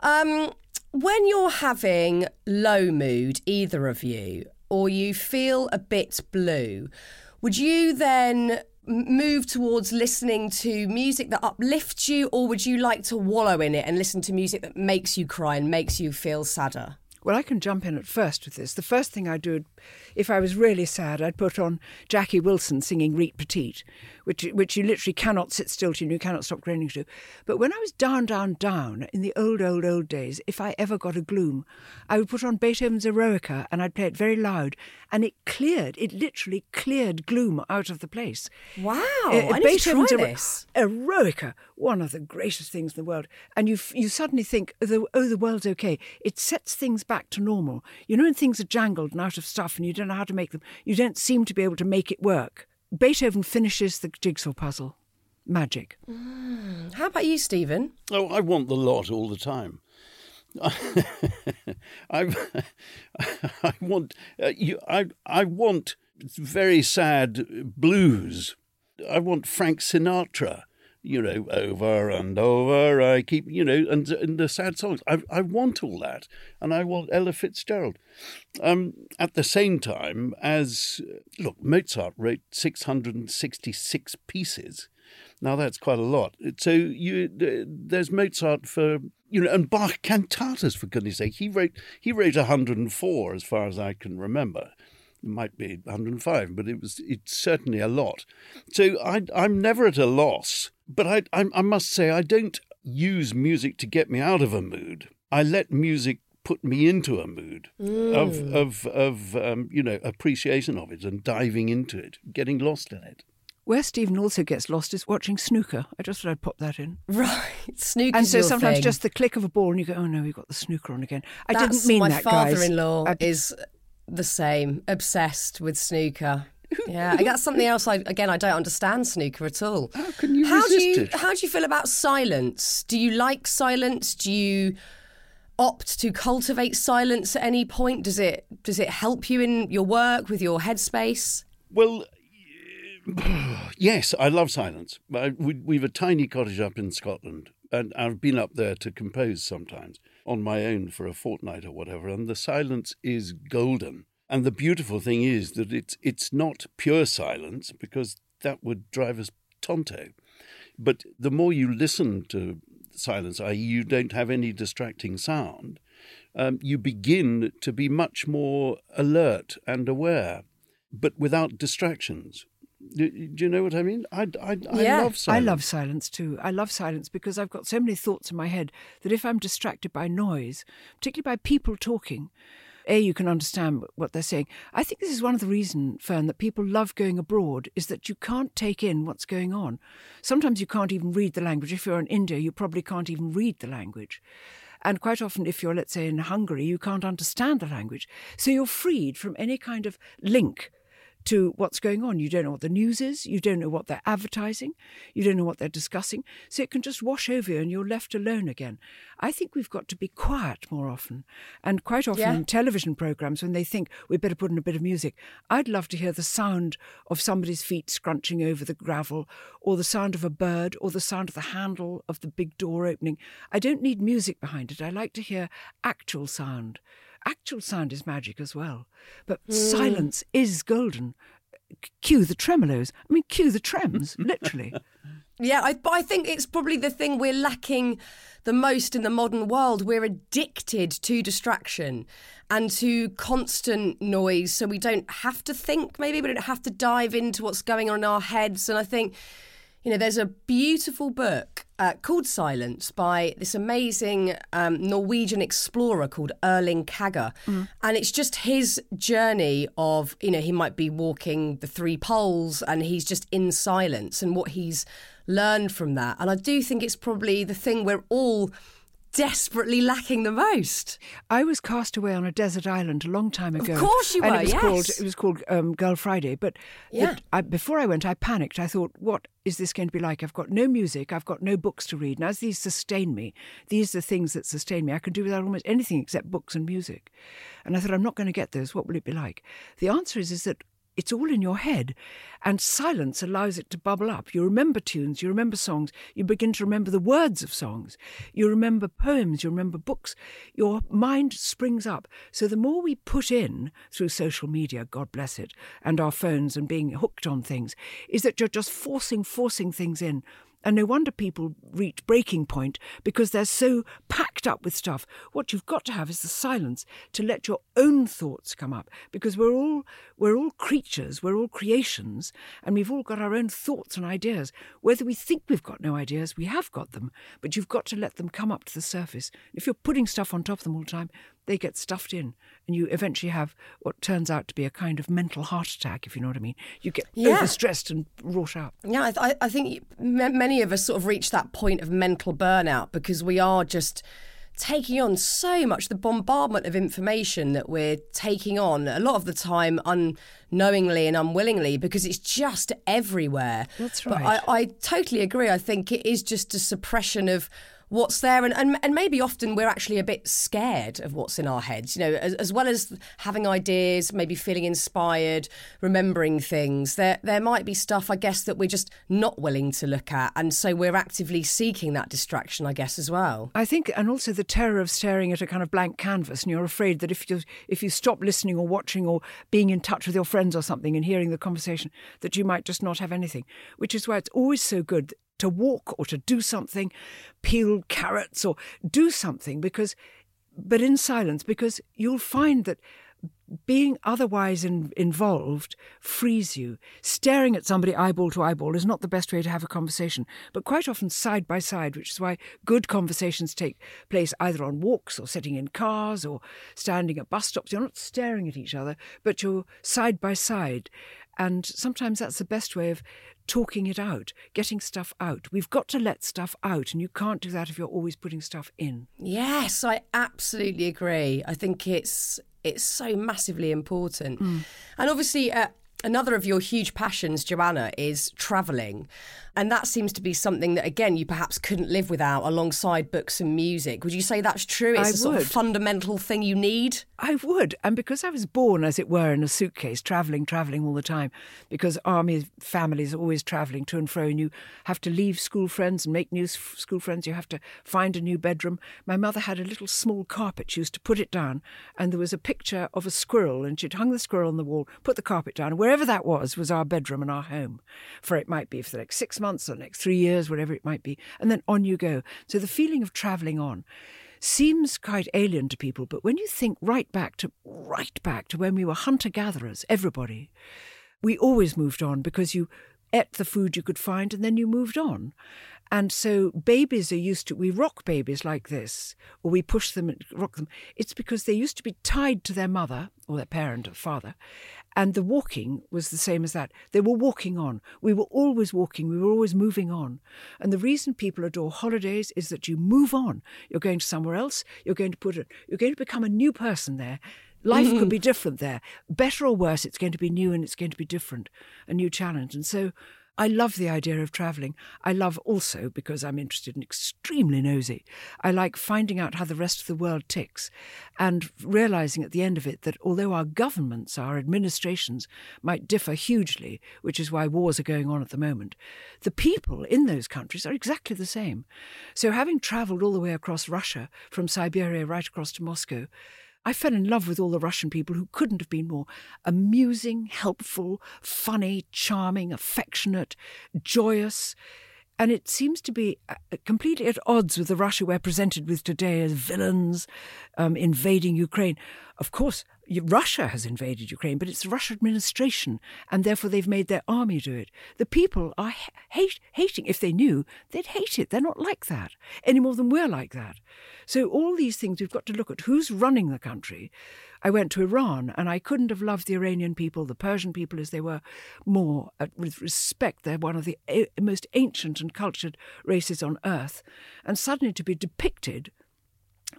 Um, when you're having low mood, either of you, or you feel a bit blue, would you then move towards listening to music that uplifts you, or would you like to wallow in it and listen to music that makes you cry and makes you feel sadder? Well, I can jump in at first with this. The first thing I'd do, if I was really sad, I'd put on Jackie Wilson singing Reet Petite, which which you literally cannot sit still to and you cannot stop groaning to. But when I was down, down, down in the old, old, old days, if I ever got a gloom, I would put on Beethoven's Eroica and I'd play it very loud, and it cleared. It literally cleared gloom out of the place. Wow, Uh, I need to try this. Eroica, one of the greatest things in the world. And you, you suddenly think, oh the, oh, the world's okay. It sets things back to normal. You know, when things are jangled and out of stuff and you don't know how to make them, you don't seem to be able to make it work. Beethoven finishes the jigsaw puzzle. Magic. How about you, Stephen? Oh, I want the lot all the time. I, I want uh, you. I I want very sad blues. I want Frank Sinatra. You know, over and over. I keep you know, and and the sad songs. I I want all that, and I want Ella Fitzgerald. Um, at the same time as look, Mozart wrote six hundred and sixty-six pieces. Now that's quite a lot. So you there's Mozart for you know, and Bach cantatas for goodness sake. He wrote he wrote 104 as far as I can remember. It might be 105, but it was it's certainly a lot. So I I'm never at a loss. But I I, I must say I don't use music to get me out of a mood. I let music put me into a mood of of of um, you know appreciation of it and diving into it, getting lost in it. Where Stephen also gets lost is watching snooker. I just thought I'd pop that in. Right, snooker. And so your sometimes thing. just the click of a ball and you go, oh no, we've got the snooker on again. I That's didn't mean my that, guys. father-in-law I- is the same, obsessed with snooker. Yeah, that's something else. I again, I don't understand snooker at all. How can you how resist do you it? how do you feel about silence? Do you like silence? Do you opt to cultivate silence at any point? Does it does it help you in your work with your headspace? Well, yes, I love silence. We've a tiny cottage up in Scotland, and I've been up there to compose sometimes on my own for a fortnight or whatever, and the silence is golden. And the beautiful thing is that it's it's not pure silence because that would drive us tonto. But the more you listen to silence, i.e., you don't have any distracting sound, um, you begin to be much more alert and aware, but without distractions. Do, do you know what I mean? I, I, I Yeah. love silence. I love silence too. I love silence because I've got so many thoughts in my head that if I'm distracted by noise, particularly by people talking, A, you can understand what they're saying. I think this is one of the reasons, Fearne, that people love going abroad is that you can't take in what's going on. Sometimes you can't even read the language. If you're in India, you probably can't even read the language. And quite often, if you're, let's say, in Hungary, you can't understand the language. So you're freed from any kind of link to what's going on. You don't know what the news is, you don't know what they're advertising, you don't know what they're discussing. So it can just wash over you and you're left alone again. I think we've got to be quiet more often. And quite often Yeah. in television programs, when they think we'd better put in a bit of music, I'd love to hear the sound of somebody's feet scrunching over the gravel, or the sound of a bird, or the sound of the handle of the big door opening. I don't need music behind it. I like to hear actual sound. Actual sound is magic as well. But hmm. silence is golden. Cue the tremolos. I mean, cue the trems, literally. Yeah, I, but I think it's probably the thing we're lacking the most in the modern world. We're addicted to distraction and to constant noise, so we don't have to think. Maybe we don't have to dive into what's going on in our heads. And I think, you know, there's a beautiful book uh, called Silence by this amazing um, Norwegian explorer called Erling Kagge, and it's just his journey of, you know, he might be walking the three poles and he's just in silence and what he's learned from that. And I do think it's probably the thing we're all desperately lacking the most. I was cast away on a desert island a long time ago. Of course you and were, It was yes. called it was called um, Girl Friday. But the- Yeah. I, before I went, I panicked. I thought, what is this going to be like? I've got no music. I've got no books to read. And as these sustain me, these are things that sustain me. I can do without almost anything except books and music. And I thought, I'm not going to get those. What will it be like? The answer is, is that it's all in your head, and silence allows it to bubble up. You remember tunes, you remember songs, you begin to remember the words of songs, you remember poems, you remember books. Your mind springs up. So the more we put in through social media, God bless it, and our phones and being hooked on things, is that you're just forcing, forcing things in. And no wonder people reach breaking point because they're so packed up with stuff. What you've got to have is the silence to let your own thoughts come up because we're all we're all creatures, we're all creations, and we've all got our own thoughts and ideas. Whether we think we've got no ideas, we have got them, but you've got to let them come up to the surface. If you're putting stuff on top of them all the time, they get stuffed in, and you eventually have what turns out to be a kind of mental heart attack, if you know what I mean. You get Yeah. overstressed and wrought up. Yeah, I, I think many of us sort of reach that point of mental burnout because we are just taking on so much the bombardment of information that we're taking on a lot of the time unknowingly and unwillingly because it's just everywhere. That's But right. I, I totally agree. I think it is just a suppression of what's there. And, and and maybe often we're actually a bit scared of what's in our heads you know as, as well as having ideas maybe feeling inspired remembering things. There there might be stuff i guess that we're just not willing to look at. And so we're actively seeking that distraction i guess as well. I think, and also the terror of staring at a kind of blank canvas, and you're afraid that if you if you stop listening or watching or being in touch with your friends or something and hearing the conversation, that you might just not have anything. Which is why it's always so good to walk or to do something, peel carrots or do something because, but in silence, because you'll find that being otherwise in, involved frees you. Staring at somebody eyeball to eyeball is not the best way to have a conversation, but quite often side by side, which is why good conversations take place either on walks or sitting in cars or standing at bus stops. You're not staring at each other, but you're side by side. And sometimes that's the best way of talking it out, getting stuff out. We've got to let stuff out, and you can't do that if you're always putting stuff in. Yes, I absolutely agree. I think it's it's so massively important. And obviously uh, another of your huge passions, Joanna, is travelling. And that seems to be something that, again, you perhaps couldn't live without alongside books and music. Would you say that's true? It's I a sort of fundamental thing you need? I would. And because I was born, as it were, in a suitcase, travelling, travelling all the time, because army families are always travelling to and fro, and you have to leave school friends and make new school friends. You have to find a new bedroom. My mother had a little small carpet. She used to put it down, and there was a picture of a squirrel, and she'd hung the squirrel on the wall, put the carpet down, and wherever that was, was our bedroom and our home. For it might be for the next six months or the next three years, whatever it might be. And then on you go. So the feeling of travelling on seems quite alien to people, but when you think right back to right back to when we were hunter gatherers, everybody, we always moved on because you ate the food you could find and then you moved on. And so babies are used to, we rock babies like this, or we push them and rock them. It's because they used to be tied to their mother or their parent or father, and the walking was the same as that. They were walking on. We were always walking. We were always moving on. And the reason people adore holidays is that you move on. You're going to somewhere else. You're going to put it, you're going to become a new person there. Life could be different there. Better or worse, it's going to be new and it's going to be different, a new challenge. And so I love the idea of travelling. I love also, because I'm interested and extremely nosy, I like finding out how the rest of the world ticks and realising at the end of it that although our governments, our administrations might differ hugely, which is why wars are going on at the moment, the people in those countries are exactly the same. So having travelled all the way across Russia, from Siberia right across to Moscow, I fell in love with all the Russian people who couldn't have been more amusing, helpful, funny, charming, affectionate, joyous. And it seems to be uh, completely at odds with the Russia we're presented with today as villains um, invading Ukraine. Of course, Russia has invaded Ukraine, but it's the Russian administration, and therefore they've made their army do it. The people are ha- hate, hating. If they knew, they'd hate it. They're not like that any more than we're like that. So all these things, we've got to look at who's running the country. I went to Iran, and I couldn't have loved the Iranian people, the Persian people as they were, more uh, with respect. They're one of the a- most ancient and cultured races on earth, and suddenly to be depicted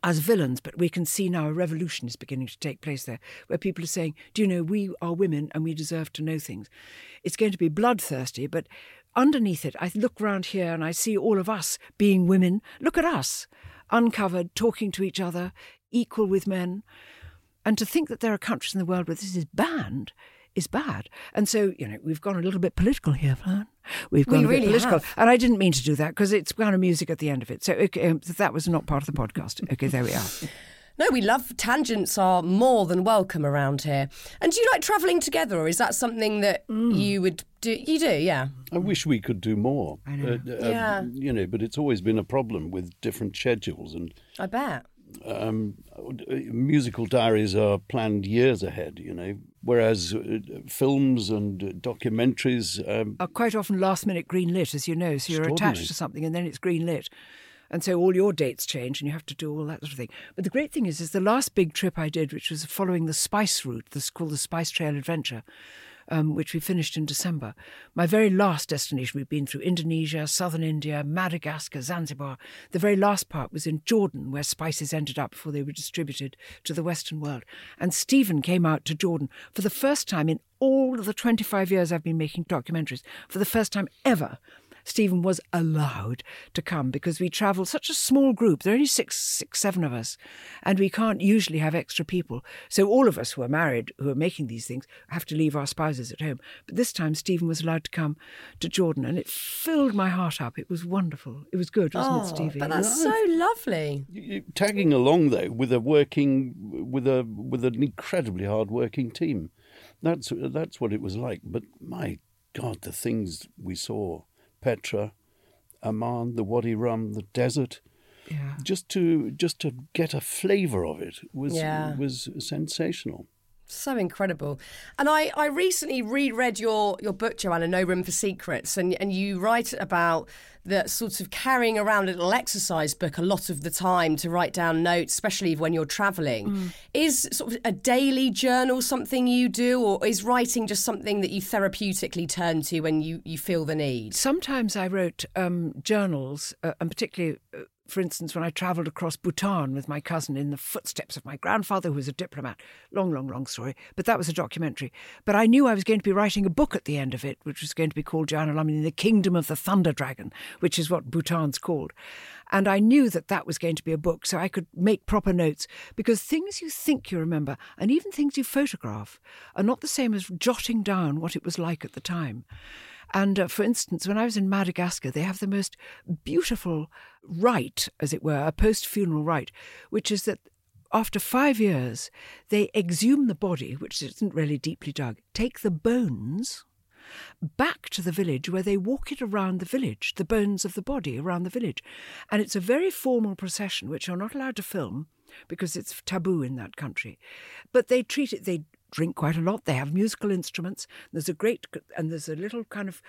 as villains, but we can see now a revolution is beginning to take place there, where people are saying, Do you know, we are women and we deserve to know things. It's going to be bloodthirsty, but underneath it, I look round here and I see all of us being women. Look at us, uncovered, talking to each other, equal with men. And to think that there are countries in the world where this is banned is bad. And so, you know, we've gone a little bit political here, Fearne. We've gone We a bit really political. have. And I didn't mean to do that because it's kind of music at the end of it. So okay, um, that was not part of the podcast. Okay, there we are. No, we love tangents are more than welcome around here. And do you like travelling together, or is that something that mm. you would do? You do, yeah. I wish we could do more. I know. Uh, uh, yeah. You know, but it's always been a problem with different schedules and I bet. Um, musical diaries are planned years ahead, you know, whereas uh, films and documentaries, um, Are quite often last minute green lit, as you know. So you're attached to something and then it's green lit. And so all your dates change and you have to do all that sort of thing. But the great thing is, is the last big trip I did, which was following the Spice route, this called the Spice Trail Adventure, um, which we finished in December. My very last destination, we'd been through Indonesia, southern India, Madagascar, Zanzibar. The very last part was in Jordan, where spices ended up before they were distributed to the Western world. And Stephen came out to Jordan for the first time in all of the 25 years I've been making documentaries, for the first time ever. Stephen was allowed to come because we travel such a small group. There are only six, six, seven of us, and we can't usually have extra people. So all of us who are married, who are making these things, have to leave our spouses at home. But this time, Stephen was allowed to come to Jordan, and it filled my heart up. It was wonderful. It was good, wasn't it, oh, Stevie? Oh, but that's so lovely. you- you- tagging along though with a working with a with an incredibly hard working team. That's that's what it was like. But my God, the things we saw, Petra, Amman, the Wadi Rum, the desert. Yeah. Just to just to get a flavour of it was Yeah. was sensational. So incredible. And I, I recently reread your, your book, Joanna, No Room for Secrets, and, and you write about the sort of carrying around a little exercise book a lot of the time to write down notes, especially when you're travelling. Is sort of a daily journal something you do, or is writing just something that you therapeutically turn to when you, you feel the need? Sometimes I wrote um, journals, uh, and particularly uh, for instance, when I travelled across Bhutan with my cousin in the footsteps of my grandfather, who was a diplomat. Long, long, long story. But that was a documentary. But I knew I was going to be writing a book at the end of it, which was going to be called Joanna Lumley, The Kingdom of the Thunder Dragon, which is what Bhutan's called. And I knew that that was going to be a book, so I could make proper notes. Because things you think you remember, and even things you photograph, are not the same as jotting down what it was like at the time. And uh, for instance, when I was in Madagascar, they have the most beautiful rite, as it were, a post funeral rite, which is that after five years, they exhume the body, which isn't really deeply dug, take the bones back to the village where they walk it around the village, the bones of the body around the village. And it's a very formal procession, which you're not allowed to film because it's taboo in that country. But they treat it, they drink quite a lot. They have musical instruments. There's a great, and there's a little kind of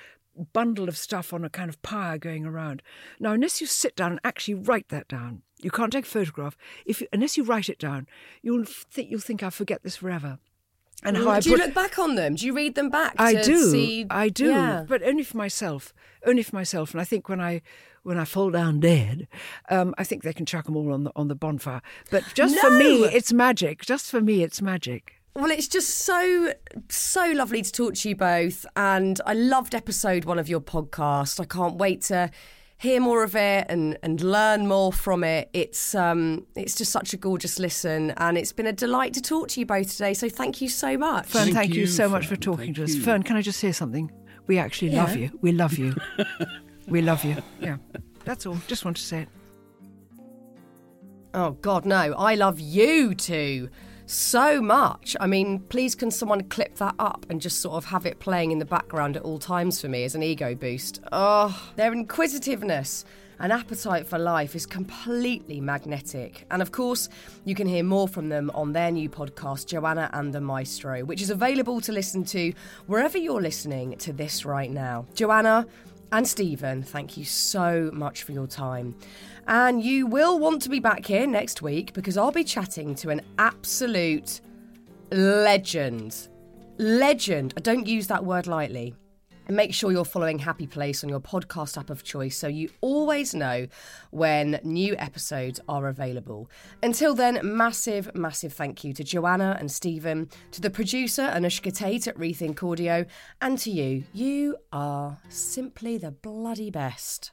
bundle of stuff on a kind of pyre going around. Now, unless you sit down and actually write that down, you can't take a photograph. If you, unless you write it down, you'll think you'll think I'll forget this forever. And how I do put, you look back on them? Do you read them back? I do. See, I do, yeah. but only for myself. Only for myself. And I think when I when I fall down dead, um, I think they can chuck them all on the on the bonfire. But just no! for me, it's magic. Just for me, it's magic. Well, it's just so, so lovely to talk to you both. And I loved episode one of your podcast. I can't wait to hear more of it and, and learn more from it. It's um it's just such a gorgeous listen and it's been a delight to talk to you both today. So thank you so much. Fearne, thank, thank you, you, so Fearne. much for talking thank to us. You. Fearne, can I just say something? We actually yeah. love you. We love you. we love you. Yeah. That's all. Just want to say it. Oh God, no. I love you too so much. I mean, please can someone clip that up and just sort of have it playing in the background at all times for me as an ego boost? Oh, their inquisitiveness and appetite for life is completely magnetic. And of course, you can hear more from them on their new podcast, Joanna and the Maestro, which is available to listen to wherever you're listening to this right now. Joanna, and Stephen, thank you so much for your time. And you will want to be back here next week because I'll be chatting to an absolute legend. Legend. I don't use that word lightly. And make sure you're following Happy Place on your podcast app of choice so you always know when new episodes are available. Until then, massive, massive thank you to Joanna and Stephen, to the producer Anushka Tate at Rethink Audio, and to you. You are simply the bloody best.